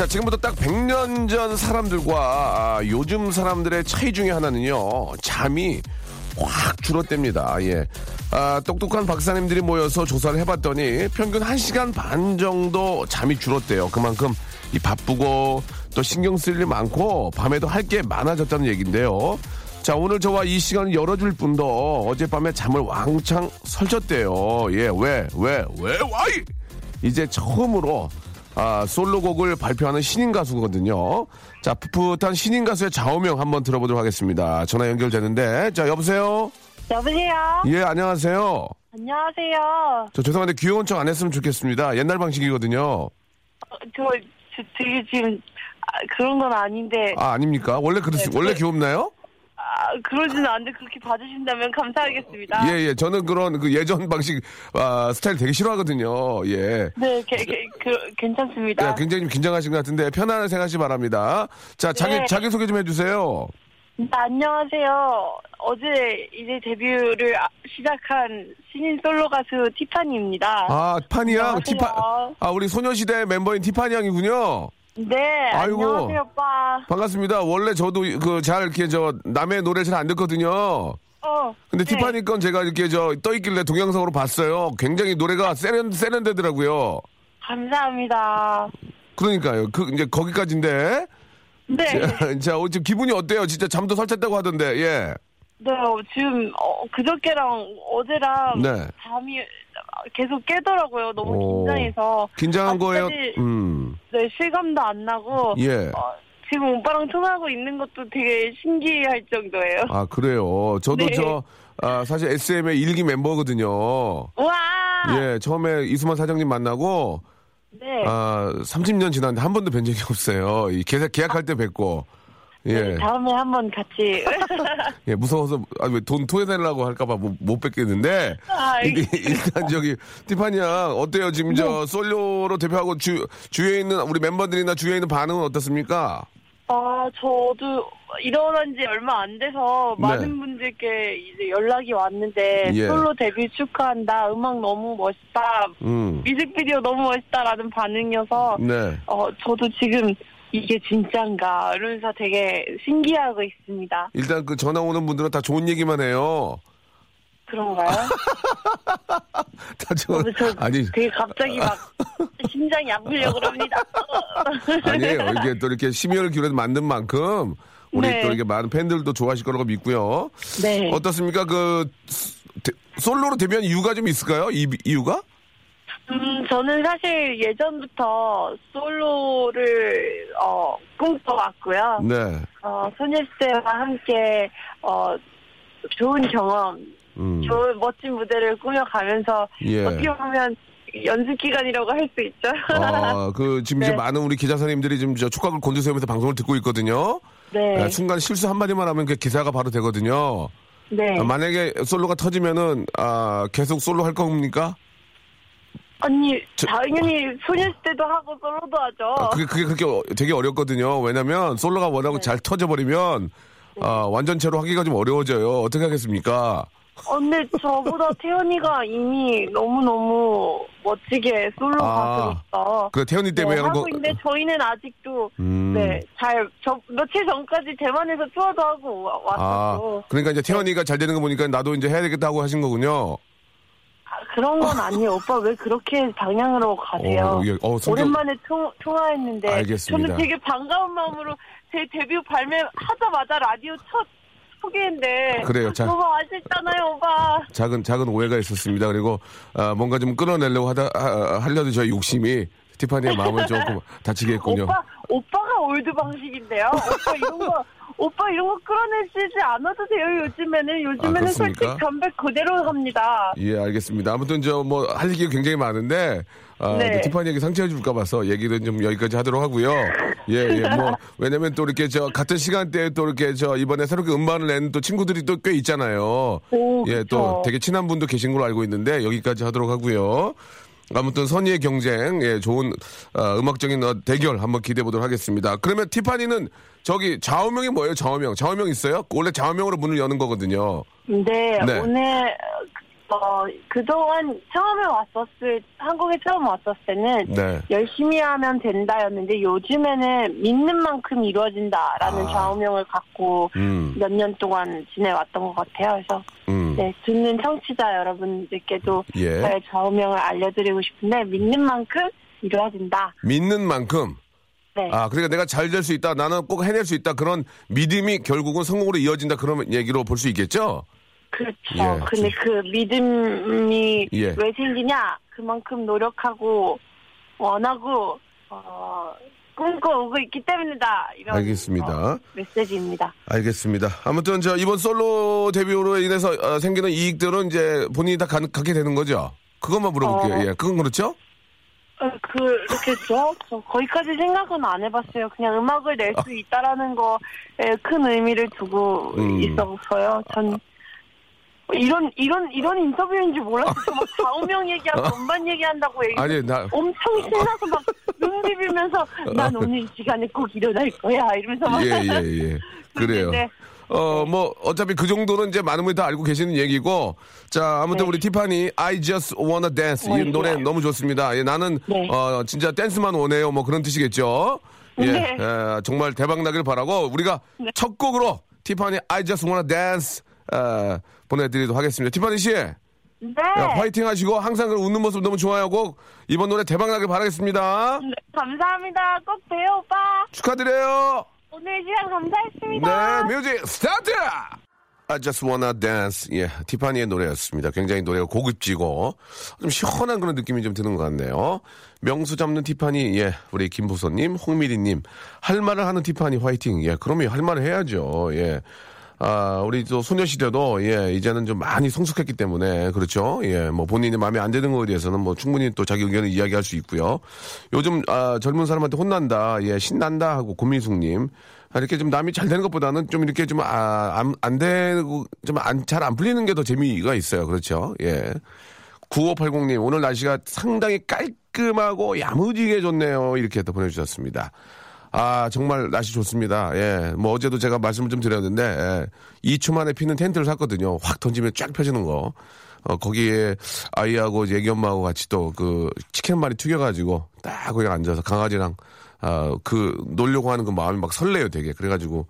자, 지금부터 딱 100년 전 사람들과 아, 요즘 사람들의 차이 중에 하나는요, 잠이 확 줄었답니다. 예. 아, 똑똑한 박사님들이 모여서 조사를 해봤더니 평균 1시간 반 정도 잠이 줄었대요. 그만큼 이 바쁘고 또 신경 쓸 일 많고 밤에도 할 게 많아졌다는 얘기인데요. 자, 오늘 저와 이 시간을 열어줄 분도 어젯밤에 잠을 왕창 설쳤대요. 예, 왜, 왜, 왜, 와이! 이제 처음으로 아, 솔로곡을 발표하는 신인 가수거든요. 자, 풋풋한 신인 가수의 좌우명 한번 들어보도록 하겠습니다. 전화 연결되는데, 자, 여보세요? 여보세요? 예, 안녕하세요. 안녕하세요. 저 죄송한데 귀여운 척 안 했으면 좋겠습니다. 옛날 방식이거든요. 어, 저, 저 되게 지금 아, 그런 건 아닌데 아, 아닙니까? 원래 그렇, 네, 원래 네. 귀엽나요? 아, 그러지는 않는데 그렇게 봐주신다면 감사하겠습니다. 예, 예. 저는 그런 그 예전 방식, 아, 스타일 되게 싫어하거든요. 예. 네, 게, 게, 그, 괜찮습니다. 예, 굉장히 좀 긴장하신 것 같은데 편안하게 생각하시 기 바랍니다. 자, 자기, 네. 자기소개 좀 해주세요. 네, 안녕하세요. 어제 이제 데뷔를 아- 시작한 신인 솔로 가수 티파니입니다. 아, 파니 양. 티파, 아, 우리 소녀시대 멤버인 티파니 양이군요. 네, 아이고. 안녕하세요, 오빠. 반갑습니다. 원래 저도 그 잘 이렇게 저 남의 노래 잘 안 듣거든요. 어. 근데 네. 티파니 건 제가 이렇게 저 떠 있길래 동영상으로 봤어요. 굉장히 노래가 세련, 세련되더라고요. 감사합니다. 그러니까요. 그, 이제 거기까지인데. 네. 자, 자, 어, 지금 기분이 어때요? 진짜 잠도 설쳤다고 하던데, 예. 네, 어, 지금 어, 그저께랑 어제랑 네. 잠이 계속 깨더라고요. 너무 오. 긴장해서. 긴장한 거예요? 음. 네, 실감도 안 나고. 예. 어, 지금 오빠랑 통화하고 있는 것도 되게 신기할 정도예요. 아, 그래요. 저도 네. 저, 아, 사실 SM의 일기 멤버거든요. 와! 예, 처음에 이수만 사장님 만나고, 네. 아, 30년 지났는데 한 번도 뵌 적이 없어요. 이 계약, 계약할 때 뵙고. 예. 네, 다음에 한번 같이. 예, 무서워서, 아, 왜돈 토해내려고 할까봐 못, 못 뵙겠는데. 아, 이게 일단 저기, 티파니 양, 어때요? 지금 저, 솔로로 대표하고 주, 주위에 있는, 우리 멤버들이나 주위에 있는 반응은 어떻습니까? 아, 저도 일어난 지 얼마 안 돼서 네. 많은 분들께 이제 연락이 왔는데 예. 솔로 데뷔 축하한다. 음악 너무 멋있다. 음. 뮤직비디오 너무 멋있다라는 반응이어서 네. 어, 저도 지금 이게 진짠가 이러면서 되게 신기하고 있습니다. 일단 그 전화 오는 분들은 다 좋은 얘기만 해요. 그런가요? 다 좋은, 저 아니, 되게 갑자기 막 심장이 아프려고 그럽니다. 아니에요. 이게 또 이렇게 심혈을 기울여서 만든 만큼, 우리 네. 또 이렇게 많은 팬들도 좋아하실 거라고 믿고요. 네. 어떻습니까? 그, 데- 솔로로 데뷔한 이유가 좀 있을까요? 이, 이유가? 음, 저는 사실 예전부터 솔로를 어, 꿈꿔왔고요. 네. 어, 소녀시대와 함께 어, 좋은 경험, 음. 좋은 멋진 무대를 꾸며가면서 예. 어떻게 보면 연습 기간이라고 할 수 있죠. 아, 그, 지금 이제 네. 많은 우리 기자선님들이 지금 저 촉각을 곤두세우면서 방송을 듣고 있거든요. 네, 예, 순간 실수 한 마디만 하면 그 기사가 바로 되거든요. 네. 아, 만약에 솔로가 터지면은, 아, 계속 솔로 할 겁니까? 언니 저- 당연히 소녀시대도 하고 솔로도 하죠. 아, 그게, 그게 그렇게 어- 되게 어렵거든요. 왜냐면 솔로가 워낙 네. 잘 터져버리면, 아, 완전체로 하기가 좀 어려워져요. 어떻게 하겠습니까? 어, 근데 저보다 태연이가 이미 너무너무 멋지게 솔로 아, 가수로서 그 태연이 때문에 네, 하고 거. 있는데 저희는 아직도 음. 네, 잘, 저, 며칠 전까지 대만에서 투어도 하고 와- 아, 왔었고. 그러니까 이제 태연이가 잘 되는 거 보니까 나도 이제 해야 되겠다고 하신 거군요. 아, 그런 건 아니에요. 오빠 왜 그렇게 방향으로 가세요? 어, 예. 어, 성격- 오랜만에 통, 통화했는데 알겠습니다. 저는 되게 반가운 마음으로 제 데뷔 발매하자마자 라디오 첫 소개인데 그래요. 자. 너무 아쉽잖아요, 오빠. 작은 작은 오해가 있었습니다. 그리고 아, 뭔가 좀 끌어내려고 하다 하, 하려도 저희 욕심이 티파니의 마음을 조금 다치게 했군요. 오빠 오빠가 old 방식인데요. 오빠 이런 거 오빠 이런 거 끌어내시지 않아도 돼요. 요즘에는 요즘에는 아? 솔직 담백 그대로 합니다. 예, 알겠습니다. 아무튼 저 뭐 할 얘기가 굉장히 많은데 아, 네. 또 티파니에게 상처 줄까 봐서 얘기는 좀 여기까지 하도록 하고요. 예, 예. 뭐 왜냐면 또 이렇게 저 같은 시간대에 또 이렇게 저 이번에 새롭게 음반을 낸 또 친구들이 또 꽤 있잖아요. 오, 예, 또 그쵸. 되게 친한 분도 계신 걸로 알고 있는데 여기까지 하도록 하고요. 아무튼 선의의 경쟁, 예, 좋은 어, 음악적인 어, 대결 한번 기대해 보도록 하겠습니다. 그러면 티파니는 저기 좌우명이 뭐예요? 좌우명. 좌우명 있어요? 원래 좌우명으로 문을 여는 거거든요. 근데 네. 오늘 어 그동안 처음에 왔었을 한국에 처음 왔었을 때는 네. 열심히 하면 된다였는데 요즘에는 믿는 만큼 이루어진다라는 아. 좌우명을 갖고 음, 몇년 동안 지내왔던 것 같아요. 그래서 음. 네, 듣는 청취자 여러분들께도 예. 저의 좌우명을 알려드리고 싶은데 믿는 만큼 이루어진다. 믿는 만큼 네. 아, 그러니까 내가 잘 될 수 있다. 나는 꼭 해낼 수 있다. 그런 믿음이 결국은 성공으로 이어진다. 그런 얘기로 볼 수 있겠죠? 그렇죠. 예, 근데 그 믿음이 예. 왜 생기냐? 그만큼 노력하고 원하고 어, 꿈꿔오고 있기 때문이다. 이런 알겠습니다. 어, 메시지입니다. 알겠습니다. 아무튼 저 이번 솔로 데뷔로 인해서 어, 생기는 이익들은 이제 본인이 다 가- 갖게 되는 거죠? 그것만 물어볼게요. 어. 예, 그건 그렇죠? 어, 그렇겠죠. 저 거기까지 생각은 안 해봤어요. 그냥 음악을 낼 수 있다라는 거에 큰 의미를 두고 음. 있어서요. 전 이런 이런 이런 인터뷰인지 몰랐어요. 막 좌우명 얘기하고 음반 얘기한다고 얘기. 아니, 나- 엄청 신나서 막 눈 비비면서 난 오늘 이 시간에 꼭 일어날 거야 이러면서 막. 예, 예, 예. 그래요. 네. 어, 뭐, 어차피 그 정도는 이제 많은 분이 다 알고 계시는 얘기고. 자, 아무튼 네. 우리 티파니, I just wanna dance. 이 어, 노래 네. 너무 좋습니다. 예, 나는, 네. 어, 진짜 댄스만 원해요. 뭐 그런 뜻이겠죠. 예, 네. 예, 정말 대박 나길 바라고. 우리가 첫 곡으로 티파니, I just wanna dance. 어, 보내드리도록 하겠습니다. 티파니 씨. 네. 야, 화이팅 하시고 항상 그 웃는 모습 너무 좋아하고 이번 노래 대박 나길 바라겠습니다. 네, 감사합니다. 꼭 봬요 오빠. 축하드려요. 오늘 시간 감사했습니다. 네, Music start! I just wanna dance. 예, 티파니의 노래였습니다. 굉장히 노래가 고급지고 좀 시원한 그런 느낌이 좀 드는 것 같네요. 명수 잡는 티파니, 예, 우리 김부서님, 홍미리님, 할 말을 하는 티파니 화이팅. 예, 그러면 할 말을 해야죠. 예. 아, 우리 또 소녀시대도, 예, 이제는 좀 많이 성숙했기 때문에, 그렇죠. 예, 뭐 본인이 마음에 안 드는 거에 대해서는 뭐 충분히 또 자기 의견을 이야기할 수 있고요. 요즘, 아, 젊은 사람한테 혼난다, 예, 신난다 하고 고민숙님. 아, 이렇게 좀 남이 잘 되는 것보다는 좀 이렇게 좀, 아, 안, 안 되고, 좀 안, 잘 안 풀리는 게 더 재미가 있어요. 그렇죠. 예. 9580님, 오늘 날씨가 상당히 깔끔하고 야무지게 좋네요. 이렇게 또 보내주셨습니다. 아, 정말 날씨 좋습니다. 예. 뭐 어제도 제가 말씀을 좀 드렸는데, 예. 2초 만에 피는 텐트를 샀거든요. 확 던지면 쫙 펴지는 거. 어, 거기에 아이하고 애기 엄마하고 같이 또 그 치킨 한 마리 튀겨가지고 딱 그냥 앉아서 강아지랑, 아, 그 놀려고 하는 그 마음이 막 설레요 되게. 그래가지고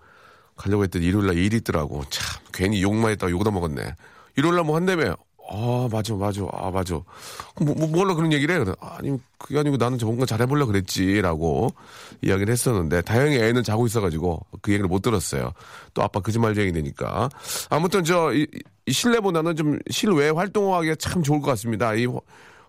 가려고 했더니 일요일날 일이 있더라고. 참, 괜히 욕만 했다가 욕도 먹었네. 일요일날 뭐 한다며. 아, 맞아, 맞아, 아, 맞아. 뭐, 뭐, 뭘로 그런 얘기를 해? 그래. 아니, 그게 아니고 나는 저 뭔가 잘해보려 그랬지. 라고 이야기를 했었는데, 다행히 애는 자고 있어가지고 그 얘기를 못 들었어요. 또 아빠 거짓말쟁이 되니까. 아무튼 저, 이, 이 실내보다는 좀 실외 활동하기가 참 좋을 것 같습니다. 이 화-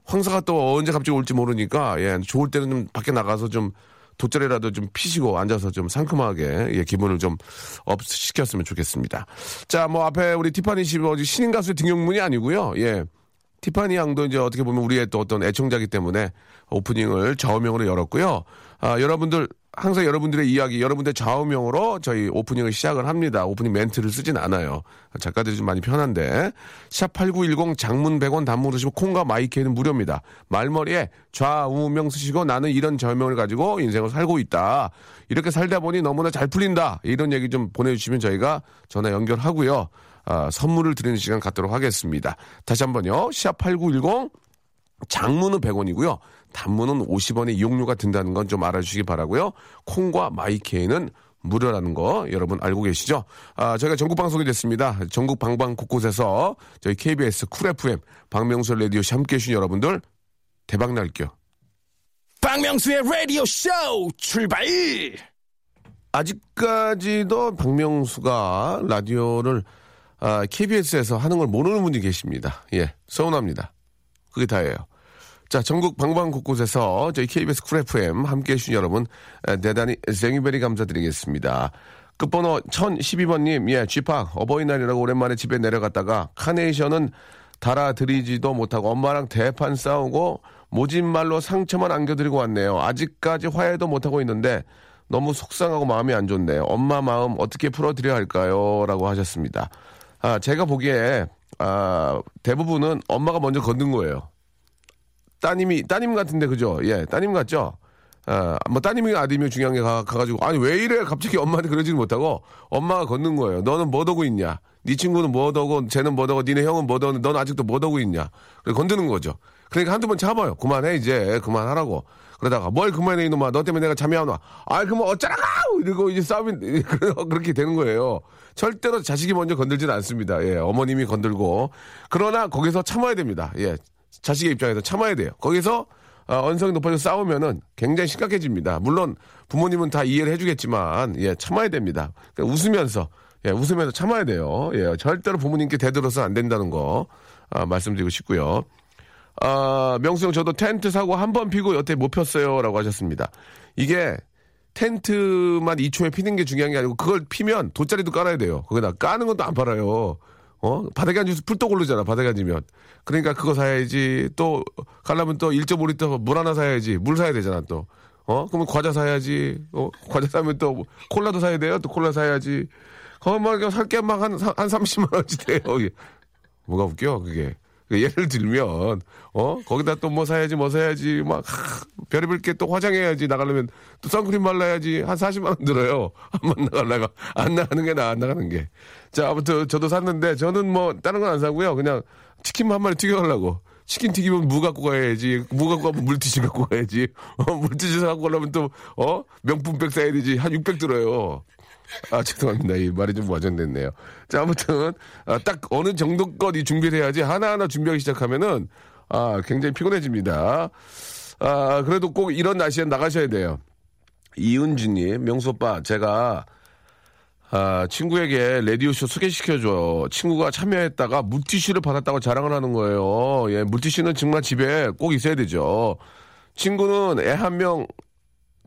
황사가 또 언제 갑자기 올지 모르니까, 예, 좋을 때는 좀 밖에 나가서 좀 돗자리라도 좀 피시고 앉아서 좀 상큼하게 예, 기분을 좀 업시켰으면 좋겠습니다. 자, 뭐 앞에 우리 티파니 씨 뭐, 신인 가수의 등용문이 아니고요. 예. 티파니 양도 이제 어떻게 보면 우리의 또 어떤 애청자기 때문에 오프닝을 좌우명으로 열었고요. 아, 여러분들 항상 여러분들의 이야기, 여러분들의 좌우명으로 저희 오프닝을 시작을 합니다. 오프닝 멘트를 쓰진 않아요. 작가들이 좀 많이 편한데. 샵8910 장문 100원 단문 으시고 콩과 마이케이는 무료입니다. 말머리에 좌우명 쓰시고 나는 이런 좌우명을 가지고 인생을 살고 있다. 이렇게 살다 보니 너무나 잘 풀린다. 이런 얘기 좀 보내주시면 저희가 전화 연결하고요. 아, 선물을 드리는 시간 갖도록 하겠습니다. 다시 한번요. 샵8910 장문은 100원이고요. 단문은 50원의 이용료가 든다는 건 좀 알아주시기 바라고요. 콩과 마이케이는 무료라는 거 여러분 알고 계시죠? 아, 저희가 전국 방송이 됐습니다. 전국 방방 곳곳에서 저희 KBS 쿨 FM 박명수 라디오쇼 함께 해주신 여러분들 대박 날게요. 박명수의 라디오 쇼 출발! 아직까지도 박명수가 라디오를 아, KBS에서 하는 걸 모르는 분이 계십니다. 예, 서운합니다. 그게 다예요. 자, 전국 방방 곳곳에서 저희 KBS 쿨 FM 함께 해주신 여러분, 에, 대단히 thank you very 감사드리겠습니다. 끝번호 1012번님, 예, G-Park, 어버이날이라고 오랜만에 집에 내려갔다가 카네이션은 달아드리지도 못하고 엄마랑 대판 싸우고 모진말로 상처만 안겨드리고 왔네요. 아직까지 화해도 못하고 있는데 너무 속상하고 마음이 안 좋네요. 엄마 마음 어떻게 풀어드려야 할까요? 라고 하셨습니다. 아, 제가 보기에, 아, 대부분은 엄마가 먼저 건든 거예요. 따님이, 따님 같은데, 그죠? 예, 따님 같죠? 아, 뭐, 따님이 아들이면 중요한 게 가, 가가지고, 아니, 왜 이래? 갑자기 엄마한테 그러지는 못하고, 엄마가 걷는 거예요. 너는 뭐더고 있냐? 네 친구는 뭐더고, 쟤는 뭐더고, 니네 형은 뭐더고, 넌 아직도 뭐더고 있냐? 그래, 건드는 거죠. 그러니까 한두 번 참아요. 그만해, 이제. 그만하라고. 그러다가, 뭘 그만해, 이놈아. 너 때문에 내가 잠이 안 와. 아이, 그럼 어쩌라고! 이러고 이제 싸움이, 그렇게 되는 거예요. 절대로 자식이 먼저 건들지는 않습니다. 예, 어머님이 건들고. 그러나 거기서 참아야 됩니다. 예, 자식의 입장에서 참아야 돼요. 거기서 어, 언성이 높아져 싸우면은 굉장히 심각해집니다. 물론 부모님은 다 이해를 해주겠지만 예 참아야 됩니다. 그러니까 웃으면서 예 웃으면서 참아야 돼요. 예 절대로 부모님께 대들어서 안 된다는 거 아, 말씀드리고 싶고요. 아 명수 형 저도 텐트 사고 한 번 피고 여태 못 폈어요라고 하셨습니다. 이게 텐트만 2초에 피는 게 중요한 게 아니고 그걸 피면 돗자리도 깔아야 돼요. 거기다 까는 것도 안 팔아요. 어? 바닥에 앉아서 풀떡 오르잖아, 바닥에 앉으면. 그러니까 그거 사야지. 또, 가려면 또 1.5리터 물 하나 사야지. 물 사야 되잖아, 또. 어? 그러면 과자 사야지. 어? 과자 사면 또 콜라도 사야 돼요. 또 콜라 사야지. 거막 살게 막 한, 한 30만원씩 돼요. 뭐가 웃겨, 그게. 예를 들면, 어? 거기다 또 뭐 사야지, 뭐 사야지, 막, 하, 별의별 게 또 화장해야지, 나가려면 또 선크림 발라야지, 한 40만원 들어요. 한번 나가려고. 안 나가는 게 나아, 안 나가는 게. 자, 아무튼 저도 샀는데, 저는 뭐, 다른 건 안 사고요. 그냥 치킨 한 마리 튀겨가려고. 치킨 튀기면 무 갖고 가야지. 무 갖고 가면 물티슈 갖고 가야지. 어, 물티슈 갖고 가려면 또, 어? 명품백 사야 되지. 한 600 들어요. 아, 죄송합니다. 이 말이 좀 와전됐네요. 자, 아무튼, 아, 딱 어느 정도 것이 준비를 해야지 하나하나 준비하기 시작하면은, 아, 굉장히 피곤해집니다. 아, 그래도 꼭 이런 날씨에 나가셔야 돼요. 이은주님, 명수 오빠, 제가, 아, 친구에게 라디오쇼 소개시켜줘. 친구가 참여했다가 물티슈를 받았다고 자랑을 하는 거예요. 예, 물티슈는 정말 집에 꼭 있어야 되죠. 친구는 애 한 명,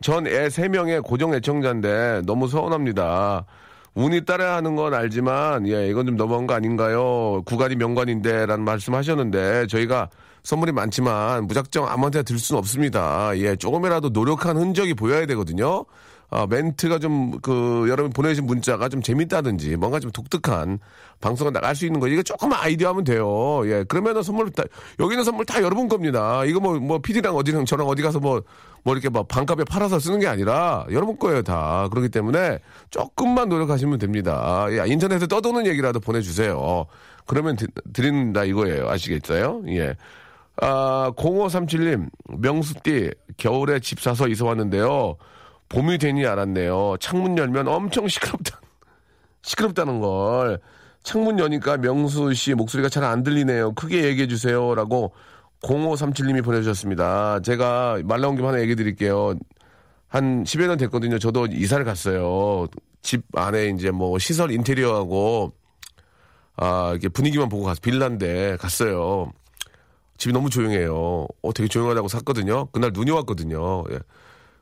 전 애 세 명의 고정 애청자인데 너무 서운합니다. 운이 따라야 하는 건 알지만, 예, 이건 좀 너무한 거 아닌가요? 구간이 명관인데, 라는 말씀 하셨는데, 저희가 선물이 많지만, 무작정 아무한테 들 수는 없습니다. 예, 조금이라도 노력한 흔적이 보여야 되거든요. 아, 멘트가 좀, 그, 여러분 보내신 문자가 좀 재밌다든지, 뭔가 좀 독특한 방송에 나갈 수 있는 거, 이거 조금만 아이디어 하면 돼요. 예, 그러면은 선물 다, 여기는 선물 다 여러분 겁니다. 이거 뭐, 뭐, PD랑 어디랑 저랑 어디 가서 뭐, 뭐 이렇게 막 반값에 팔아서 쓰는 게 아니라 여러분 거예요, 다. 그렇기 때문에 조금만 노력하시면 됩니다. 예, 인터넷에 떠도는 얘기라도 보내주세요. 그러면 드, 드린다 이거예요. 아시겠어요? 예. 아, 0537님, 명수띠, 겨울에 집 사서 이사 왔는데요. 봄이 되니 알았네요. 창문 열면 엄청 시끄럽다. 시끄럽다는 걸. 창문 여니까 명수 씨 목소리가 잘 안 들리네요. 크게 얘기해 주세요. 라고 0537님이 보내주셨습니다. 제가 말 나온 김에 하나 얘기 드릴게요. 한 10여 년 됐거든요. 저도 이사를 갔어요. 집 안에 이제 뭐 시설 인테리어하고 아, 이렇게 분위기만 보고 가서 빌라인데 갔어요. 집이 너무 조용해요. 어, 되게 조용하다고 샀거든요. 그날 눈이 왔거든요. 예.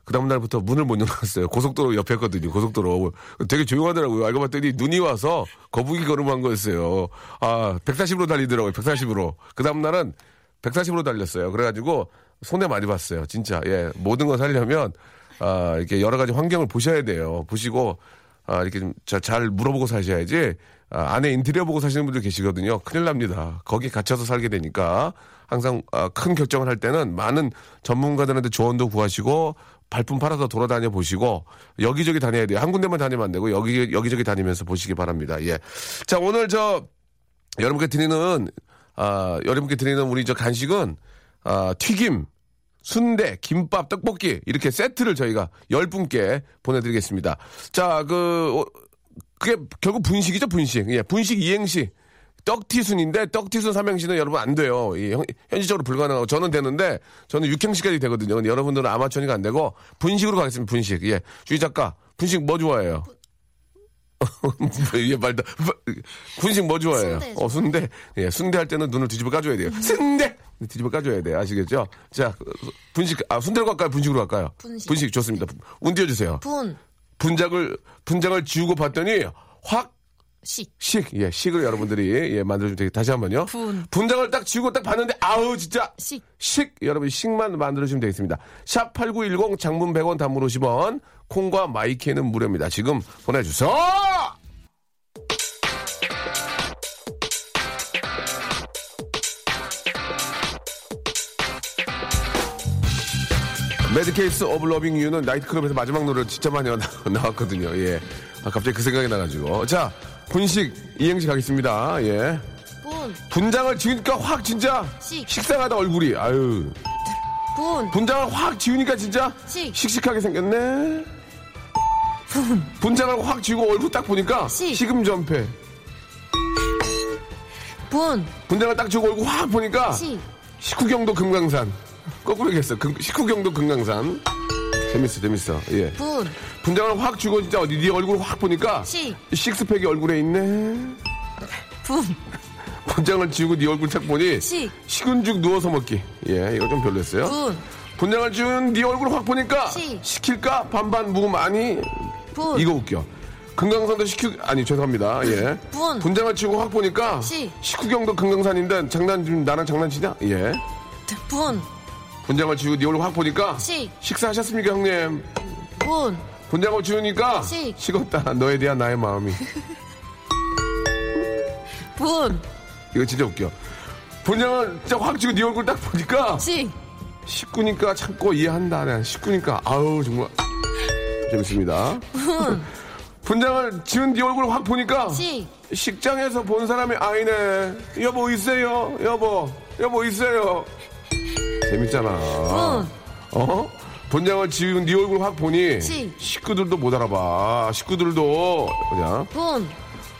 그 다음날부터 문을 못 열었어요. 고속도로 옆에 했거든요. 고속도로. 되게 조용하더라고요. 알고 봤더니 눈이 와서 거북이 걸음한 거였어요. 아, 140으로 달리더라고요. 140으로. 그 다음날은 140으로 달렸어요. 그래가지고 손해 많이 봤어요. 진짜. 예. 모든 걸 살려면, 아, 이렇게 여러 가지 환경을 보셔야 돼요. 보시고, 아, 이렇게 좀 잘 물어보고 사셔야지, 아, 안에 인테리어 보고 사시는 분들 계시거든요. 큰일 납니다. 거기 갇혀서 살게 되니까 항상 아, 큰 결정을 할 때는 많은 전문가들한테 조언도 구하시고 발품 팔아서 돌아다녀 보시고 여기저기 다녀야 돼요. 한 군데만 다니면 안 되고 여기 여기저기 다니면서 보시기 바랍니다. 예. 자 오늘 저 여러분께 드리는 아 여러분께 드리는 우리 저 간식은 아 튀김 순대, 김밥, 떡볶이 이렇게 세트를 저희가 열 분께 보내드리겠습니다. 자, 그 어, 그게 결국 분식이죠, 분식. 예, 분식 이행시. 떡티순인데 떡티순 삼행시는 여러분 안 돼요. 이 현- 현실적으로 불가능하고 저는 되는데 저는 육행시까지 되거든요. 근데 여러분들은 아마추어니까 안 되고 분식으로 가겠습니다. 분식. 예, 주희 작가 분식 뭐 좋아해요? 예, 말다. 분식 뭐 좋아해요? 순대죠. 어, 순대. 예, 순대 할 때는 눈을 뒤집어 까줘야 돼요. 순대! 뒤집어 까줘야 돼요. 아시겠죠? 자, 분식, 아, 순대로 갈까요? 분식으로 갈까요? 분식. 좋습니다. 운 띄워주세요. 분, 분장을, 분장을 지우고 봤더니 확 식, 식, 예, 식을 여러분들이, 예, 만들어주면 되겠 다시 한 번요. 분. 분장을 딱 지우고 딱 봤는데, 아우, 진짜. 식. 식, 여러분, 식만 만들어주시면 되겠습니다. 샵 8910 장문 100원 단문 50원, 콩과 마이케이는 무료입니다. 지금 보내주세요! Bad case of loving you는 나이트클럽에서 마지막 노래 진짜 많이 나, 나왔거든요. 예. 아, 갑자기 그 생각이 나가지고. 자, 분식 이행시 가겠습니다. 예. 분, 분장을 지우니까 확 진짜 식. 식상하다 얼굴이. 아유. 분, 분장을 확 지우니까 진짜 식. 씩씩하게 생겼네. 분장을 확 지우고 얼굴 딱 보니까 식. 식음전패. 분, 분장을 딱 지우고 얼굴 확 보니까 식, 식후경도 금강산. 거꾸로 얘기했어. 금- 식후경도 금강산. 재밌어, 재밌어. 예. 분, 분장을 확 주고 진짜 어디 네 얼굴 확 보니까 식. 식스팩이 얼굴에 있네. 분, 분장을 지우고 네 얼굴 딱 보니 식. 식은죽 누워서 먹기. 예, 이거 좀 별로였어요. 분, 분장을 지운 네 얼굴 확 보니까 식. 시킬까 반반 묵음 아니 분, 이거 웃겨. 금강산도 식후 아니 죄송합니다. 예. 분. 분장을 지우고 확 보니까 식. 식후경도 금강산인데 장난 좀 나랑 장난치냐? 예. 분, 분장을 지우고 네 얼굴 확 보니까 식. 식사하셨습니까 형님? 분, 분장을 지우니까 식. 식었다. 너에 대한 나의 마음이. 분, 이거 진짜 웃겨. 분장을 진짜 확 지고 네 얼굴 딱 보니까 식, 식구니까 참고 이해한다. 네, 식구니까 아우 정말 재밌습니다. 분장을 지은 네 얼굴 확 보니까 식, 식장에서 본 사람이 아니네. 여보 있어요. 여보 여보 있어요. 재밌잖아. 분, 어? 분장을 지은 네 얼굴 확 보니 식. 식구들도 못 알아봐. 식구들도 그냥 분,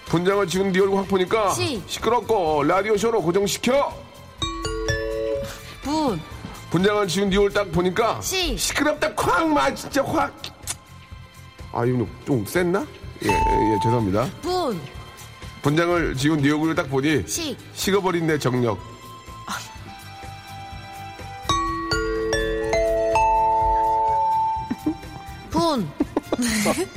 분장을 지은 네 얼굴 확 보니까 식. 시끄럽고 라디오 쇼로 고정시켜. 분, 분장을 지은 네 얼굴 딱 보니까 식. 시끄럽다 쾅 마 진짜 확. 아 이거 좀 셌나? 예, 예 죄송합니다. 분, 분장을 지은 네 얼굴을 딱 보니 식, 식어버린 내 정력. 분,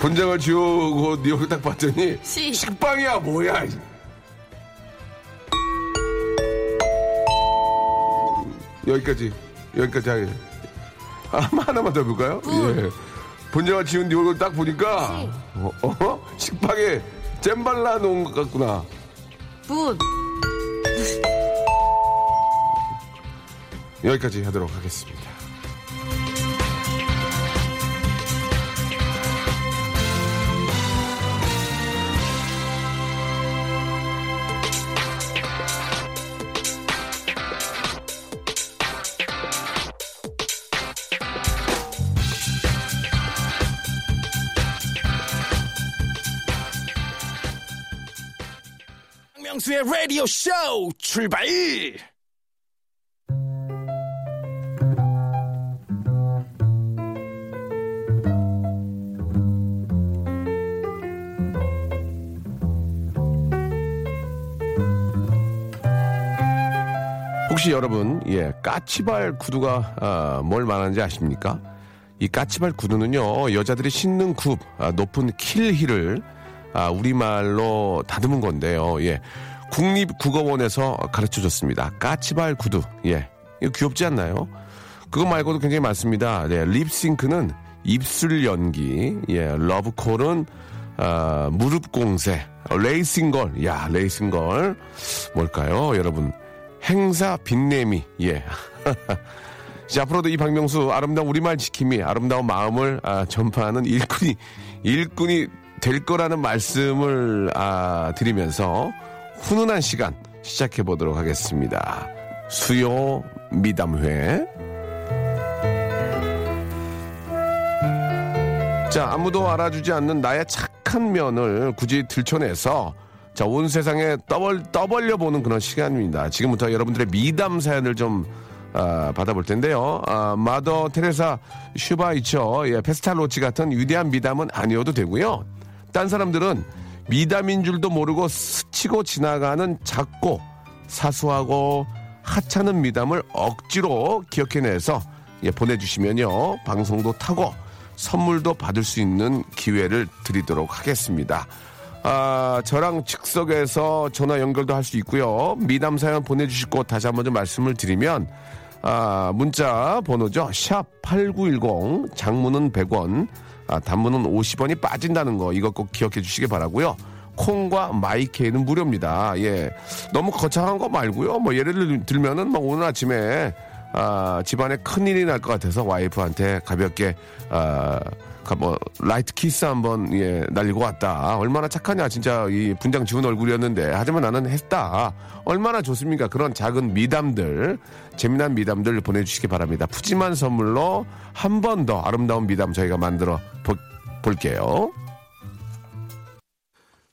분장을 지우고 네 얼굴 딱 봤더니 식. 식빵이야 뭐야? 여기까지 여기까지 하게. 아, 하나만 더 해볼까요? 예. 분장을 지은 네 얼굴 딱 보니까 어, 어? 식빵에 잼 발라 놓은 것 같구나. 분, 여기까지 하도록 하겠습니다. 박명수의 라디오 쇼 출발! 혹시 여러분, 예, 까치발 구두가 아, 뭘 말하는지 아십니까? 이 까치발 구두는요, 여자들이 신는 굽, 아, 높은 킬힐을 아, 우리말로 다듬은 건데요. 예. 국립국어원에서 가르쳐 줬습니다. 까치발 구두. 예. 이거 귀엽지 않나요? 그거 말고도 굉장히 많습니다. 네, 립싱크는 입술 연기, 예, 러브콜은 아, 무릎 공세, 레이싱걸, 야, 레이싱걸 뭘까요, 여러분? 행사 빛내미, 예. 자, 앞으로도 이 박명수 아름다운 우리말 지킴이 아름다운 마음을 아, 전파하는 일꾼이 일꾼이 될 거라는 말씀을 아, 드리면서 훈훈한 시간 시작해 보도록 하겠습니다. 수요 미담회. 자, 아무도 알아주지 않는 나의 착한 면을 굳이 들춰내서 자, 온 세상에 떠벌, 떠벌려 보는 그런 시간입니다. 지금부터 여러분들의 미담 사연을 좀 아, 받아볼 텐데요. 아, 마더 테레사 슈바이처, 예, 페스탈로치 같은 위대한 미담은 아니어도 되고요. 딴 사람들은 미담인 줄도 모르고 스치고 지나가는 작고 사소하고 하찮은 미담을 억지로 기억해내서 예, 보내주시면요. 방송도 타고 선물도 받을 수 있는 기회를 드리도록 하겠습니다. 아, 저랑 즉석에서 전화 연결도 할 수 있고요. 미담 사연 보내주실 곳 다시 한번 좀 말씀을 드리면 아, 문자 번호죠. 샵 8910 장문은 100원 아, 단문은 50원이 빠진다는 거 이거 꼭 기억해 주시기 바라고요. 콩과 마이케이는 무료입니다. 예. 너무 거창한 거 말고요. 뭐 예를 들면은 뭐 오늘 아침에 아, 집안에 큰 일이 날 것 같아서 와이프한테 가볍게 아, 가- 뭐 light 키스 한번 예, 날리고 왔다. 얼마나 착하냐 진짜 이 분장 지운 얼굴이었는데 하지만 나는 했다. 얼마나 좋습니까? 그런 작은 미담들 재미난 미담들 보내주시기 바랍니다. 푸짐한 선물로 한 번 더 아름다운 미담 저희가 만들어 보- 볼게요.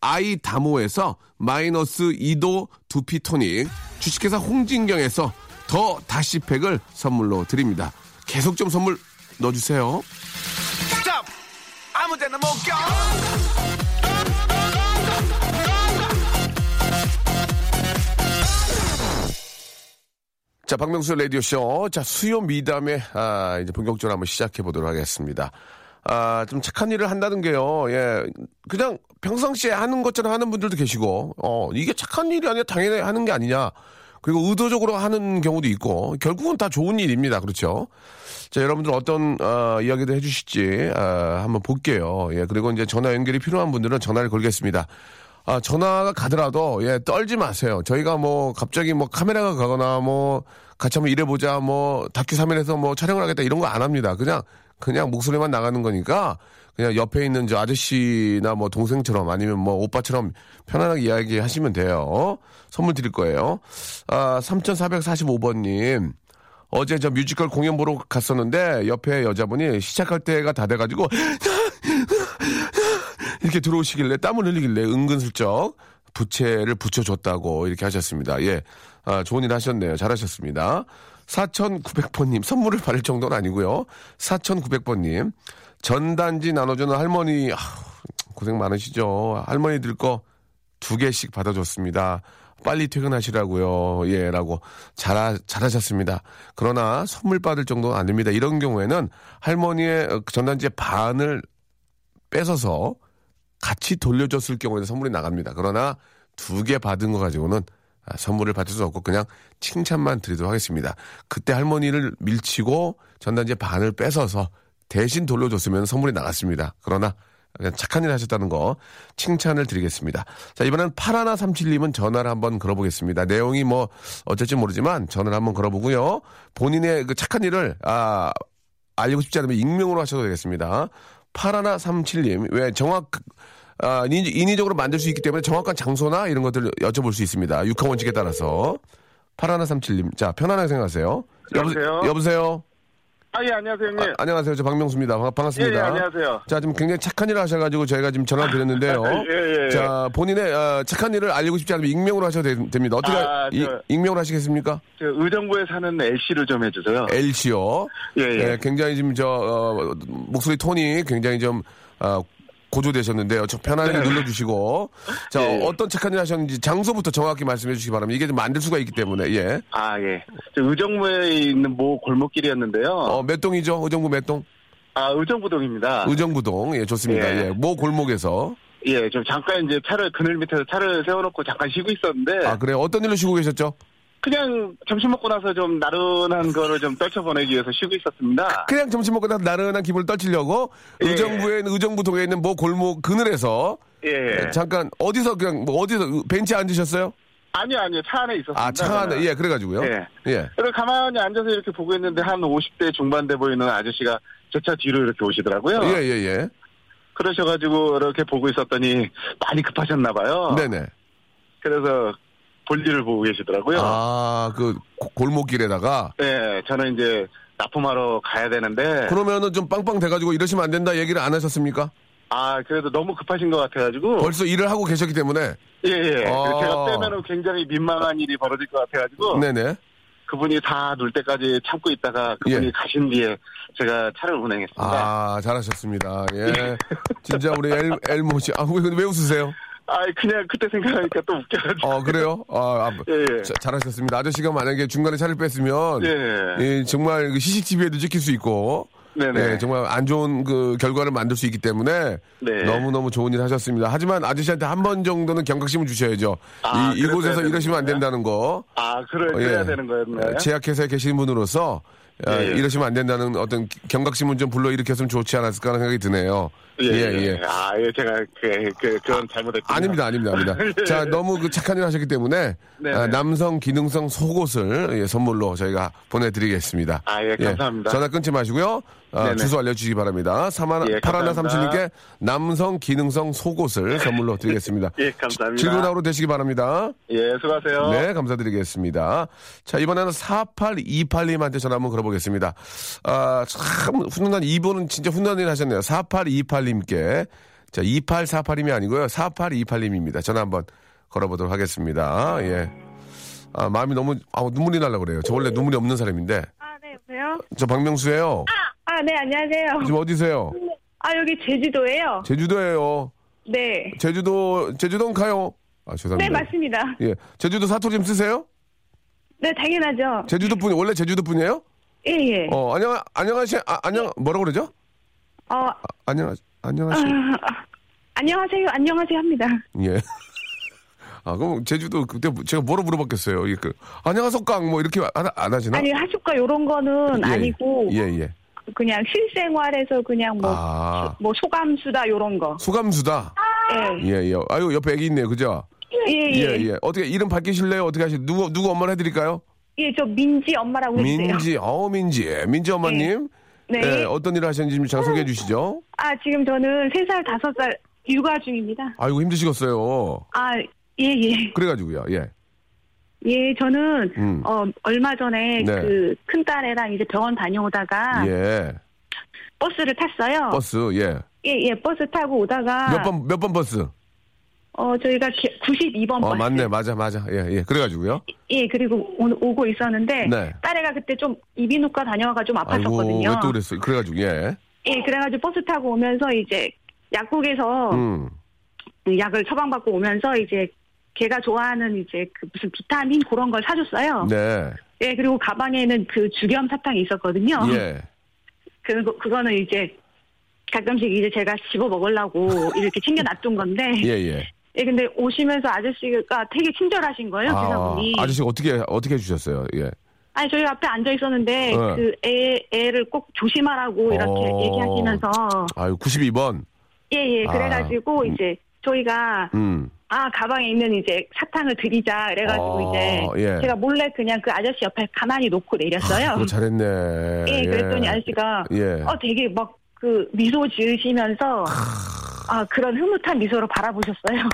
아이다모에서 마이너스 2도 두피 토닉, 주식회사 홍진경에서 더 다시팩을 선물로 드립니다. 계속 좀 선물 넣어주세요. 아무데나 못 껴. 자, 박명수 라디오쇼. 자, 수요 미담에, 아, 이제 본격적으로 한번 시작해 보도록 하겠습니다. 아, 좀 착한 일을 한다는 게요, 예. 그냥 평상시에 하는 것처럼 하는 분들도 계시고, 어, 이게 착한 일이 아니라 당연히 하는 게 아니냐. 그리고 의도적으로 하는 경우도 있고, 결국은 다 좋은 일입니다. 그렇죠? 자, 여러분들 어떤, 어, 이야기도 해주실지, 아, 한번 볼게요. 예. 그리고 이제 전화 연결이 필요한 분들은 전화를 걸겠습니다. 아, 전화가 가더라도, 예, 떨지 마세요. 저희가 뭐, 갑자기 뭐, 카메라가 가거나, 뭐, 같이 한번 일해보자, 뭐, 다큐 3일에서 뭐, 촬영을 하겠다, 이런 거 안 합니다. 그냥, 그냥 목소리만 나가는 거니까, 그냥 옆에 있는 저 아저씨나 뭐, 동생처럼, 아니면 뭐, 오빠처럼 편안하게 이야기 하시면 돼요. 선물 드릴 거예요. 아, 3445번님. 어제 저 뮤지컬 공연 보러 갔었는데, 옆에 여자분이 시작할 때가 다 돼가지고, 이렇게 들어오시길래 땀을 흘리길래 은근슬쩍 부채를 붙여줬다고 이렇게 하셨습니다. 예. 아, 좋은 일 하셨네요. 잘하셨습니다. 4,900번님, 선물을 받을 정도는 아니고요. 4,900번님, 전단지 나눠주는 할머니, 아, 고생 많으시죠. 할머니들 거 두 개씩 받아줬습니다. 빨리 퇴근하시라고요. 예, 라고 잘하, 잘하셨습니다. 그러나 선물 받을 정도는 아닙니다. 이런 경우에는 할머니의 어, 전단지의 반을 뺏어서 같이 돌려줬을 경우에는 선물이 나갑니다. 그러나 두 개 받은 거 가지고는 아, 선물을 받을 수 없고 그냥 칭찬만 드리도록 하겠습니다. 그때 할머니를 밀치고 전단지의 반을 뺏어서 대신 돌려줬으면 선물이 나갔습니다. 그러나 그냥 착한 일 하셨다는 거 칭찬을 드리겠습니다. 자, 이번엔 파라나 37님은 전화를 한번 걸어보겠습니다. 내용이 뭐 어쩔지 모르지만 전화를 한번 걸어보고요. 본인의 그 착한 일을 아, 알리고 싶지 않으면 익명으로 하셔도 되겠습니다. 파라나 37님, 왜 정확, 아, 인위, 인위적으로 만들 수 있기 때문에 정확한 장소나 이런 것들을 여쭤볼 수 있습니다. 육하 원칙에 따라서. 파라나 37님, 자, 편안하게 생각하세요. 여보세요? 여보세요? 아, 예, 안녕하세요, 형님. 아, 안녕하세요. 저 박명수입니다. 반- 예, 반갑습니다. 예, 안녕하세요. 자, 지금 굉장히 착한 일을 하셔가지고 저희가 지금 전화 드렸는데요. 예, 예. 자, 본인의 어, 착한 일을 알리고 싶지 않으면 익명으로 하셔도 되- 됩니다. 어떻게, 아, 이- 저- 익명으로 하시겠습니까? 저 의정부에 사는 L씨를 좀 해주세요. L씨요. 예, 예. 굉장히 지금 저, 어, 목소리 톤이 굉장히 좀, 어, 고조되셨는데요. 좀 편안하게 눌러주시고. 자, 예. 어떤 착한 일 하셨는지 장소부터 정확히 말씀해 주시기 바랍니다. 이게 좀 만들 수가 있기 때문에, 예. 아, 예. 저 의정부에 있는 모 골목길이었는데요. 어, 몇 동이죠? 의정부 몇 동? 아, 의정부동입니다. 의정부동. 예, 좋습니다. 예. 예. 모 골목에서. 예, 좀 잠깐 이제 차를, 그늘 밑에서 차를 세워놓고 잠깐 쉬고 있었는데. 아, 그래요? 어떤 일로 쉬고 계셨죠? 그냥 점심 먹고 나서 좀 나른한 거를 좀 떨쳐보내기 위해서 쉬고 있었습니다. 그냥 점심 먹고 나 나른한 기분을 떨치려고 예. 의정부에 있는 의정부 동에 있는 모 골목 그늘에서 예. 잠깐 어디서 그냥 뭐 어디서 벤치에 앉으셨어요? 아니요, 아니요. 차 안에 있었습니다. 아, 차 안에. 예, 그래 가지고요. 예. 예. 그리고 가만히 앉아서 이렇게 보고 있는데 한 50대 중반 돼 보이는 아저씨가 제 차 뒤로 이렇게 오시더라고요. 예, 예, 예. 그러셔 가지고 이렇게 보고 있었더니 많이 급하셨나 봐요. 네 네. 그래서 볼일을 보고 계시더라고요. 아, 그 고- 골목길에다가 네, 저는 이제 납품하러 가야 되는데 그러면은 좀 빵빵 돼가지고 이러시면 안 된다 얘기를 안 하셨습니까? 아 그래도 너무 급하신 것 같아가지고 벌써 일을 하고 계셨기 때문에. 예 예 아. 제가 빼면은 굉장히 민망한 일이 벌어질 것 같아가지고 네네. 그분이 다 놀 때까지 참고 있다가 그분이 예. 가신 뒤에 제가 차를 운행했습니다. 아, 잘하셨습니다. 예. 진짜 우리 엘, 엘모 씨. 아, 왜, 왜 웃으세요? 아 그냥 그때 생각하니까 또 웃겨가지고 어, 그래요? 아, 아, 예, 예. 자- 잘하셨습니다. 아저씨가 만약에 중간에 차를 뺐으면. 예. 예, 정말 그 CCTV에도 찍힐 수 있고. 네네. 예, 정말 안 좋은 그 결과를 만들 수 있기 때문에 네. 너무너무 좋은 일 하셨습니다. 하지만 아저씨한테 한 번 정도는 경각심을 주셔야죠. 아, 이, 이곳에서 이러시면 안 된다는 거. 아 그래 어, 예. 그래야 되는 거였나요? 제약회사에 계시는 분으로서 아, 예, 예. 이러시면 안 된다는 어떤 경각심을 좀 불러일으켰으면 좋지 않았을까 하는 생각이 드네요. 예, 예. 아, 예, 제가 그, 그, 그건 잘못했군요. 아닙니다, 아닙니다, 아닙니다. 예. 자, 너무 그 착한 일 하셨기 때문에 네네. 아, 남성 기능성 속옷을 예, 선물로 저희가 보내드리겠습니다. 아, 예, 감사합니다. 전화 끊지 마시고요. 아, 네네. 주소 알려주시기 바랍니다. 사만 예, 파라나. 삼칠님께 남성 기능성 속옷을 선물로 드리겠습니다. 예, 감사합니다. 즐거운 하루 되시기 바랍니다. 예, 수고하세요. 네, 감사드리겠습니다. 자, 이번에는 4828님한테 전화 한번 걸어보겠습니다. 아, 참, 훈훈한, 이분은 진짜 훈훈한 일 하셨네요. 4828님 께. 자, 2848님이 아니고요. 4828님입니다. 전화 한번 걸어보도록 하겠습니다. 예. 아, 마음이 너무, 아, 눈물이 날라 그래요. 저 원래 눈물이 없는 사람인데. 아, 네, 여보세요? 저 박명수예요 아, 네, 안녕하세요. 지금 어디세요? 아, 여기 제주도예요. 제주도예요. 네. 제주도, 제주도는 가요. 아, 죄송합니다. 네, 맞습니다. 예. 제주도 사투리 좀 쓰세요? 네, 당연하죠. 제주도 분, 원래 제주도 분이에요? 예, 예. 어, 안녕, 안녕하시, 아, 안녕, 뭐라고 그러죠? 어, 안녕, 안녕하시. 아, 안녕하세요, 안녕하세요 합니다. 예. 아, 그럼 제주도 그때 제가 뭐로 물어봤겠어요? 이게 그, 안녕하석강 뭐 이렇게 안, 안 하시나? 아니, 하숙가 요런 거는 예, 아니고, 예, 예. 그냥 실생활에서 그냥 뭐, 아. 뭐 소감수다 요런 거. 수감수다. 예. 예, 예. 아유, 옆에 애기 있네요. 그죠? 예, 예, 예. 예. 어떻게 이름 밝히실래요? 어떻게 하실, 누구, 누구 엄마를 해드릴까요? 예, 저 민지 엄마라고 해주세요. 민지, 어, 민지. 민지 어머님. 네. 예, 어떤 일을 하셨는지 좀 잠깐 소개해 주시죠. 아, 지금 저는 3살, 5살 육아 중입니다. 아이고, 힘드시겠어요. 아, 예, 예. 그래가지고요, 예. 예, 저는, 음. 어, 얼마 전에 네. 그 큰딸애랑 이제 병원 다녀오다가 예. 버스를 탔어요. 버스, 예. 예, 예, 버스 타고 오다가. 몇 번, 몇 번 버스? 어, 저희가 92번 어. 맞네, 맞아, 맞아. 예, 예. 그래가지고요. 예, 그리고 오, 오고 있었는데. 네. 딸애가 그때 좀 이비인후과 다녀와가 좀 아팠었거든요. 왜 또 그랬어요? 그래가지고, 예. 예, 그래가지고 버스 타고 오면서 이제 약국에서 음. 약을 처방받고 오면서 이제 걔가 좋아하는 이제 그 무슨 비타민 그런 걸 사줬어요. 네. 예, 그리고 가방에는 그 주겸 사탕이 있었거든요. 예. 그, 그거는 이제 가끔씩 이제 제가 집어 먹으려고 이렇게 챙겨 놨던 건데. 예, 예. 예, 근데 오시면서 아저씨가 되게 친절하신 거예요, 아, 기사분이. 아저씨가 어떻게, 어떻게 해주셨어요? 예. 아니, 저희 앞에 앉아 있었는데, 네. 그 애, 애를 꼭 조심하라고 이렇게 어. 얘기하시면서. 아유, 92번. 예, 예, 아, 그래가지고 음. 이제 저희가, 음. 아, 가방에 있는 이제 사탕을 드리자. 그래가지고 어, 이제. 예. 제가 몰래 그냥 그 아저씨 옆에 가만히 놓고 내렸어요. 그거 잘했네. 예, 그랬더니 아저씨가 예. 어 되게 막 그 미소 지으시면서 아 그런 흐뭇한 미소로 바라보셨어요.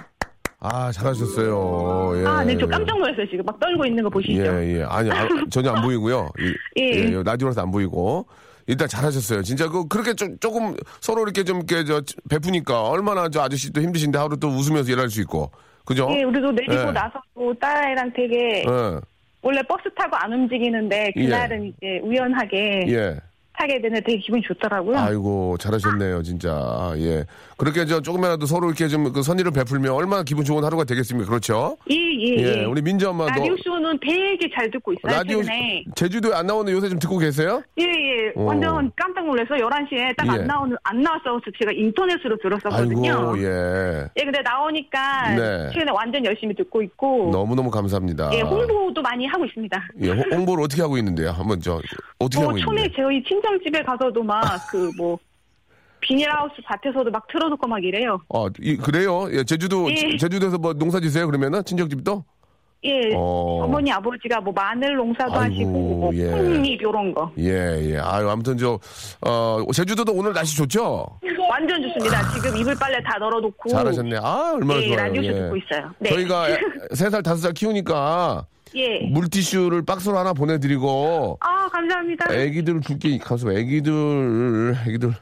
아, 잘하셨어요. 예. 아, 네, 저 깜짝 놀랐어요 지금 막 떨고 있는 거 보시죠. 예, 예. 아니, 아, 전혀 안 보이고요. 이- 예. 예, 라디오라서 안 보이고. 일단 잘하셨어요. 진짜 그 그렇게 좀 조금 서로 이렇게 좀 이렇게 저 베푸니까 얼마나 저 아저씨도 힘드신데 하루 또 웃으면서 일할 수 있고. 그죠? 예, 우리도 내리고 예. 나서 또 딸아이랑 되게 예. 원래 버스 타고 안 움직이는데 그날은 이제 우연하게 예. 타게 되는 되게 기분이 좋더라고요. 아이고 잘하셨네요 진짜 아, 예 그렇게 저 조금이라도 서로 이렇게 좀 그 선의를 베풀면 얼마나 기분 좋은 하루가 되겠습니까 그렇죠 예, 예, 예 예. 우리 민지 엄마도 라디오 쇼는 되게 잘 듣고 있어요. 라디오 최근에. 제주도에 안 나오는 요새 좀 듣고 계세요 예, 예. 오. 완전 깜짝 놀라서 11시에 딱 예. 안 나오는, 안 나왔어. 제가 인터넷으로 들었었거든요. 아이고 예 예, 근데 나오니까 네. 최근에 완전 열심히 듣고 있고. 너무너무 감사합니다 예, 홍보도 많이 하고 있습니다. 예, 홍- 홍보를 어떻게 하고 있는데요 한번 저 어떻게 뭐 하고 있는데 저희 친정집에 가서도 막 그 뭐 비닐하우스 밭에서도 막 틀어놓고 막 이래요. 아, 이- 그래요? 예, 제주도, 예. 제- 제주도에서 뭐 농사 지세요, 그러면은? 친정집도? 예, 어. 어. 머니 아버지가 뭐 마늘 농사도 아이고, 하시고 뭐 예. 콩잎 요런 거 예, 예. 아유, 아무튼 저, 어, 제주도도 오늘 날씨 좋죠? 완전 좋습니다. 지금 이불 빨래 다 널어 놓고 잘하셨네. 아, 얼마나 예, 좋아요. 라디오쇼 예. 듣고 있어요. 네. 저희가 세 살, 다섯 살 키우니까 예. 물티슈를 박스로 하나 보내드리고, 아 감사합니다. 애기들 줄게, 가서 애기들, 애기들.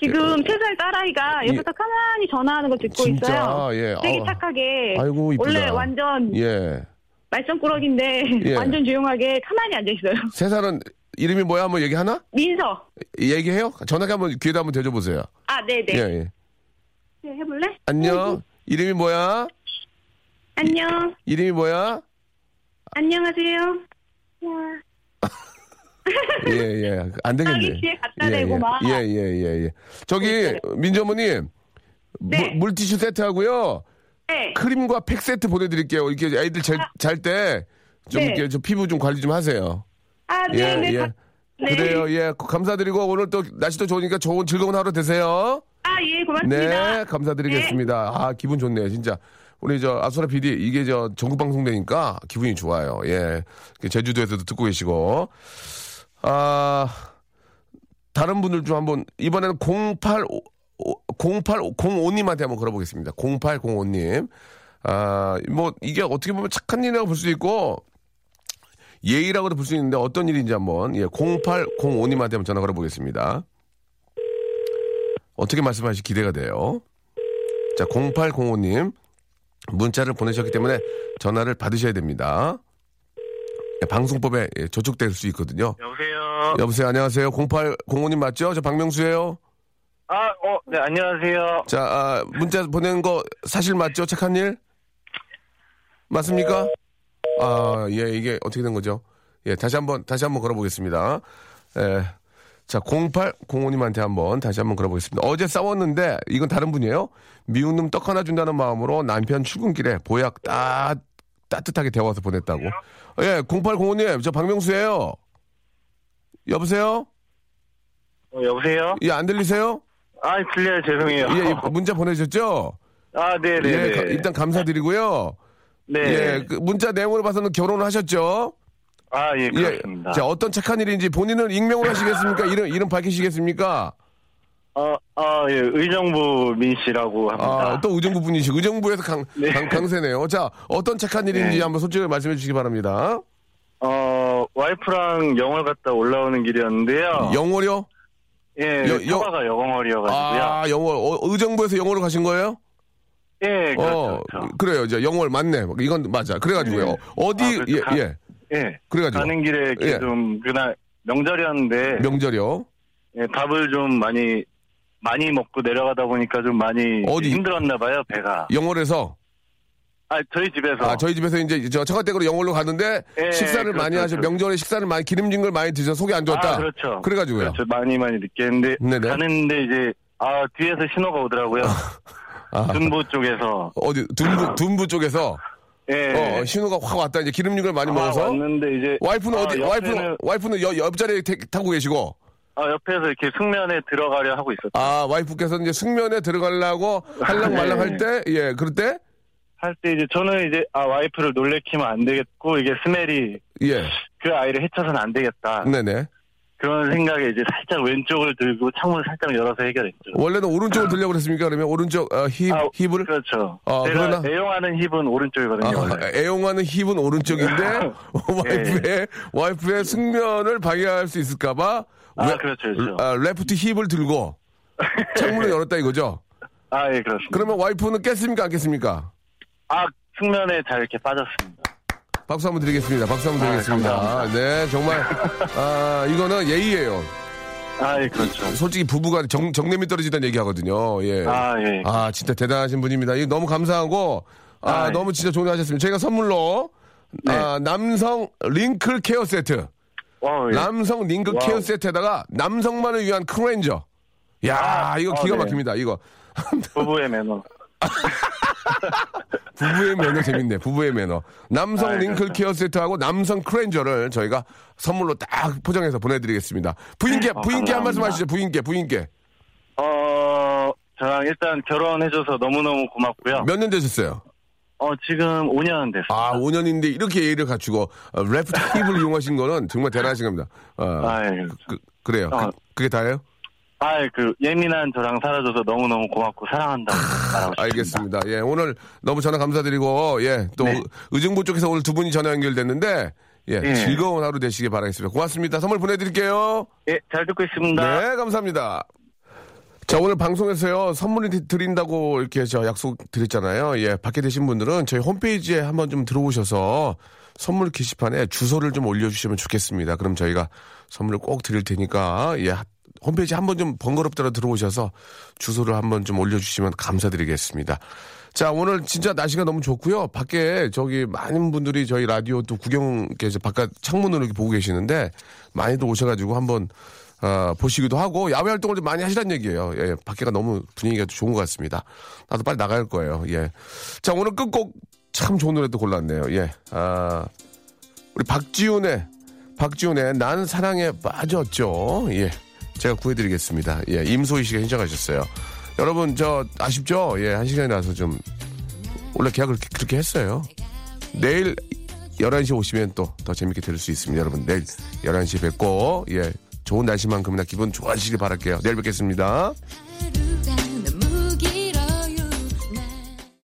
지금 세 살 딸아이가 예. 옆에서 가만히 전화하는 거 듣고 진짜, 있어요. 예. 되게 아우. 착하게. 아이고, 이쁘다. 원래 완전 예. 말썽꾸러기인데 예. 완전 조용하게 가만히 앉아 있어요. 세 살은 이름이 뭐야? 한번 얘기하나? 민서. 얘기해요? 전화기 한번 귀에다 한번 대줘 보세요. 아 네 네. 예, 예. 네, 해볼래? 안녕. 이름이 뭐야? 안녕. 이름이 뭐야? 안녕하세요. 예, 예. 안 되겠네. 뒤에 갖다 예, 예. 막. 예, 예, 예, 예. 저기, 민지 어머님. 네. 물, 물티슈 세트 하고요. 네. 크림과 팩 세트 보내드릴게요. 이렇게 애들 잘 때, 좀 네. 이렇게 저 피부 좀 관리 좀 하세요. 아 예, 네네. 예. 네. 그래요, 예. 감사드리고 오늘 또 날씨도 좋으니까 좋은 즐거운 하루 되세요. 아 예 고맙습니다. 네, 감사드리겠습니다. 아, 기분 좋네요, 진짜. 우리 저 아수라 PD 이게 저 전국 방송되니까 기분이 좋아요. 예. 제주도에서도 듣고 계시고. 아, 다른 분들 좀 한번 이번에는 085 0805님한테 한번 걸어보겠습니다. 0805님. 아, 뭐 이게 어떻게 보면 착한 일이라고 볼 수도 있고 예의라고도 볼 수 있는데 어떤 일인지 한번 예, 0805님한테 한번 전화 걸어보겠습니다. 어떻게 말씀하실지 기대가 돼요. 자, 0805님. 문자를 보내셨기 때문에 전화를 받으셔야 됩니다. 예, 방송법에 예, 저촉될 수 있거든요. 여보세요. 여보세요, 안녕하세요. 0805님 맞죠? 저 박명수예요. 아, 어, 네, 안녕하세요. 자, 아, 문자 보낸 거 사실 맞죠? 착한 일? 맞습니까? 아, 예, 이게 어떻게 된 거죠? 예, 다시 한번, 다시 한번 걸어보겠습니다. 예. 자, 0805님한테 한번 다시 한번 걸어보겠습니다. 어제 싸웠는데, 이건 다른 분이에요? 미운 놈 떡 하나 준다는 마음으로 남편 출근길에 보약 따, 따뜻하게 데워서 보냈다고. 예, 0805님, 저 박명수예요 여보세요? 어, 여보세요? 예, 안 들리세요? 아, 들려요. 죄송해요. 예, 예, 문자 보내주셨죠? 아, 네 네. 예, 가- 일단 감사드리고요. 네. 예, 그 문자 내용으로 봐서는 결혼을 하셨죠? 아, 예, 예. 그렇습니다. 자, 어떤 착한 일인지 본인은 익명으로 하시겠습니까? 이름, 이름 밝히시겠습니까? 어, 어, 예, 의정부 민 씨라고 합니다. 아, 또 의정부 분이시고, 의정부에서 강, 네. 강, 강세네요. 자, 어떤 착한 일인지 네. 한번 솔직히 말씀해 주시기 바랍니다. 어, 와이프랑 영월 갔다 올라오는 길이었는데요. 영월이요? 예, 여- 여- 처가가 영월이어가지고요. 아, 영월. 어, 의정부에서 영월로 가신 거예요? 예, 그렇죠. 어, 그렇죠. 그래요. 이제 영월 맞네. 이건 맞아. 그래가지고요. 네. 어디, 아, 예, 가- 예. 예. 그래가지고. 가는 길에 예. 좀, 그날 명절이었는데, 명절이요. 예, 밥을 좀 많이, 많이 먹고 내려가다 보니까 좀 많이 어디? 힘들었나 봐요, 배가. 영월에서. 아, 저희 집에서. 아, 저희 집에서 이제 저 처가댁으로 영월로 가는데 예, 식사를 그렇죠, 많이 하셔 그렇죠. 명절에 식사를 많이 기름진 걸 많이 드셔 속이 안 좋았다. 아, 그렇죠. 그래가지고요. 그렇죠. 많이 많이 느꼈는데 네네. 가는데 이제 아 뒤에서 신호가 오더라고요. 아, 둔보 쪽에서. 어디 둔부 둔부 쪽에서 예. 어, 신호가 확 왔다. 이제 기름진 걸 많이 아, 먹어서 왔는데 이제 와이프는 아, 어디 옆에는, 와이프는 와이프는 여- 옆자리에 태- 타고 계시고 아, 옆에서 이렇게 숙면에 들어가려 하고 있었죠. 아 와이프께서 이제 숙면에 들어가려고 할랑 말랑 할 때 예 그럴 때 할 때 이제 저는 이제 아 와이프를 놀래키면 안 되겠고 이게 smell이 예 그 아이를 해쳐서는 안 되겠다. 네네 그런 생각에 이제 살짝 왼쪽을 들고 창문을 살짝 열어서 해결했죠. 원래는 오른쪽으로 들려고 그랬습니까 그러면 오른쪽 어, 힙 아, hip을 그렇죠. 아, 제가 그러나- 애용하는 hip은 오른쪽이거든요. 아. 애용하는 hip은 오른쪽인데 와이프의 와이프의 숙면을 방해할 수 있을까봐 아, 웨- 그렇죠, 그렇죠. 아, left hip을 들고 창문을 열었다 이거죠. 아, 예, 그렇습니다. 그러면 와이프는 깼습니까 안 깼습니까? 아, 숙면에 잘 이렇게 빠졌습니다. 박수 한번 드리겠습니다. 박수 한번 아, 드리겠습니다. 감사합니다. 네, 정말 아 이거는 예의예요. 아, 예, 그렇죠. 솔직히 부부가 정, 정냄이 떨어지다는 얘기 하거든요. 예. 아, 예. 아, 진짜 대단하신 분입니다. 이거 너무 감사하고, 아, 아, 예. 너무 진짜 좋은 일 하셨습니다. 저희가 선물로, 네. 아, 남성 링클 케어 세트, 와, 예. 남성 와우. 케어 세트에다가 남성만을 위한 클렌저. 야, 아, 이거 아, 기가 네. 막힙니다. 이거. 부부의 매너. 부부의 매너 재밌네. 부부의 매너. 남성 아, wrinkle 그렇죠. 케어 세트하고 남성 클렌저를 저희가 선물로 딱 포장해서 보내드리겠습니다. 부인께, 어, 부인께 한 말씀. 하시죠. 부인께, 부인께. 어, 저랑 일단 결혼해줘서 너무너무 고맙고요. 몇 년 되셨어요? 어, 지금 5년 됐어요. 아, 5년인데 이렇게 예의를 갖추고 어, 래프 팁을 이용하신 거는 정말 대단하신 겁니다. 어, 아, 예. 그, 그 래요. 어. 그, 게 다예요? 아, 그, 예민한 저랑 살아줘서 너무너무 고맙고 싶습니다. 알겠습니다. 예, 오늘 너무 전화 감사드리고 예, 또 네. 의정부 쪽에서 오늘 두 분이 전화 연결됐는데 예, 예. 즐거운 하루 되시길 바라겠습니다. 고맙습니다. 선물 보내드릴게요. 예, 잘 듣고 있습니다. 네, 감사합니다. 자, 오늘 방송에서요, 선물을 드- 드린다고 이렇게 저 약속 드렸잖아요. 예, 밖에 계신 분들은 저희 홈페이지에 한번 좀 들어오셔서 선물 게시판에 주소를 좀 올려주시면 좋겠습니다. 그럼 저희가 선물을 꼭 드릴 테니까, 예, 하- 홈페이지 한번 좀 번거롭더라도 들어오셔서 주소를 한번 좀 올려주시면 감사드리겠습니다. 자, 오늘 진짜 날씨가 너무 좋고요. 밖에 저기 많은 분들이 저희 라디오 또 구경, 이렇게 바깥 창문으로 이렇게 보고 계시는데 많이들 오셔가지고 한번 어, 보시기도 하고 야외 활동을 좀 많이 하시라는 얘기예요. 예, 밖에가 너무 분위기가 좋은 것 같습니다. 나도 빨리 나갈 거예요. 예. 자, 오늘 끝곡 참 좋은 노래도 골랐네요. 예. 아, 우리 박지훈의 박지훈의 난 사랑에 빠졌죠. 예. 제가 구해드리겠습니다. 예. 임소희 씨가 신청하셨어요. 여러분, 저, 아쉽죠? 예. 한 시간이 나서 좀, 원래 계약을 그렇게, 그렇게 했어요. 내일 11시 오시면 또 더 재밌게 들을 수 있습니다. 여러분, 내일 11시에 뵙고, 예. 좋은 날씨만큼이나 기분 좋아지시길 바랄게요. 내일 뵙겠습니다.